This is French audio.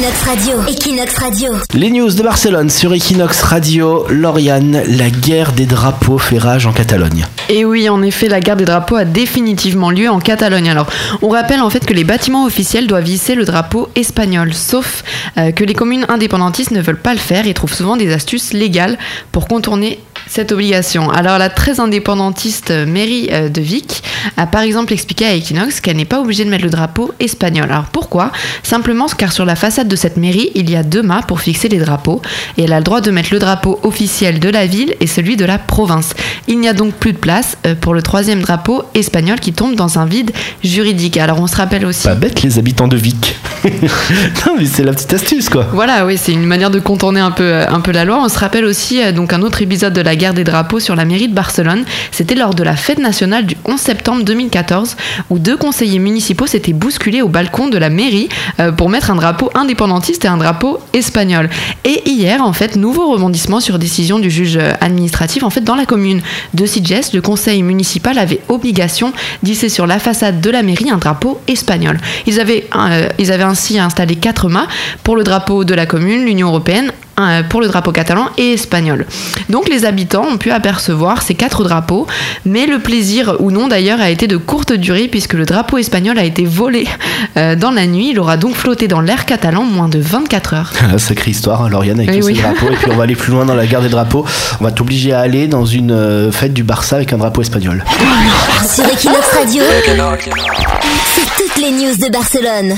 Equinox Radio. Equinox Radio. Les news de Barcelone sur Equinox Radio. Lauriane, la guerre des drapeaux fait rage en Catalogne. Et oui, en effet, la guerre des drapeaux a définitivement lieu en Catalogne. Alors, on rappelle en fait que les bâtiments officiels doivent hisser le drapeau espagnol, sauf euh, que les communes indépendantistes ne veulent pas le faire et trouvent souvent des astuces légales pour contourner cette obligation. Alors la très indépendantiste mairie euh, de Vic a par exemple expliqué à Equinox qu'elle n'est pas obligée de mettre le drapeau espagnol. Alors pourquoi? Simplement car sur la façade de cette mairie, il y a deux mâts pour fixer les drapeaux et elle a le droit de mettre le drapeau officiel de la ville et celui de la province. Il n'y a donc plus de place euh, pour le troisième drapeau espagnol qui tombe dans un vide juridique. Alors on se rappelle aussi... Pas bête les habitants de Vic. non mais c'est la petite astuce quoi. Voilà, oui, c'est une manière de contourner un peu, euh, un peu la loi. On se rappelle aussi donc un autre épisode de la guerre des drapeaux sur la mairie de Barcelone. C'était lors de la fête nationale du 11 septembre 2014 où deux conseillers municipaux s'étaient bousculés au balcon de la mairie euh, pour mettre un drapeau indépendantiste et un drapeau espagnol. Et hier, en fait, nouveau rebondissement sur décision du juge administratif. En fait, dans la commune de Sitges, le conseil municipal avait obligation d'hisser sur la façade de la mairie un drapeau espagnol. Ils avaient, euh, ils avaient ainsi installé quatre mâts pour le drapeau de la commune, l'Union européenne, pour le drapeau catalan et espagnol. Donc les habitants ont pu apercevoir ces quatre drapeaux, mais le plaisir ou non d'ailleurs a été de courte durée puisque le drapeau espagnol a été volé euh, dans la nuit. Il aura donc flotté dans l'air catalan moins de 24 heures. La sacrée histoire, hein, Lauriane, avec Oui, tous oui. ces drapeaux. Et puis on va aller plus loin dans la guerre des drapeaux. On va t'obliger à aller dans une euh, fête du Barça avec un drapeau espagnol. Sur Equinox Radio. C'est toutes les news de Barcelone.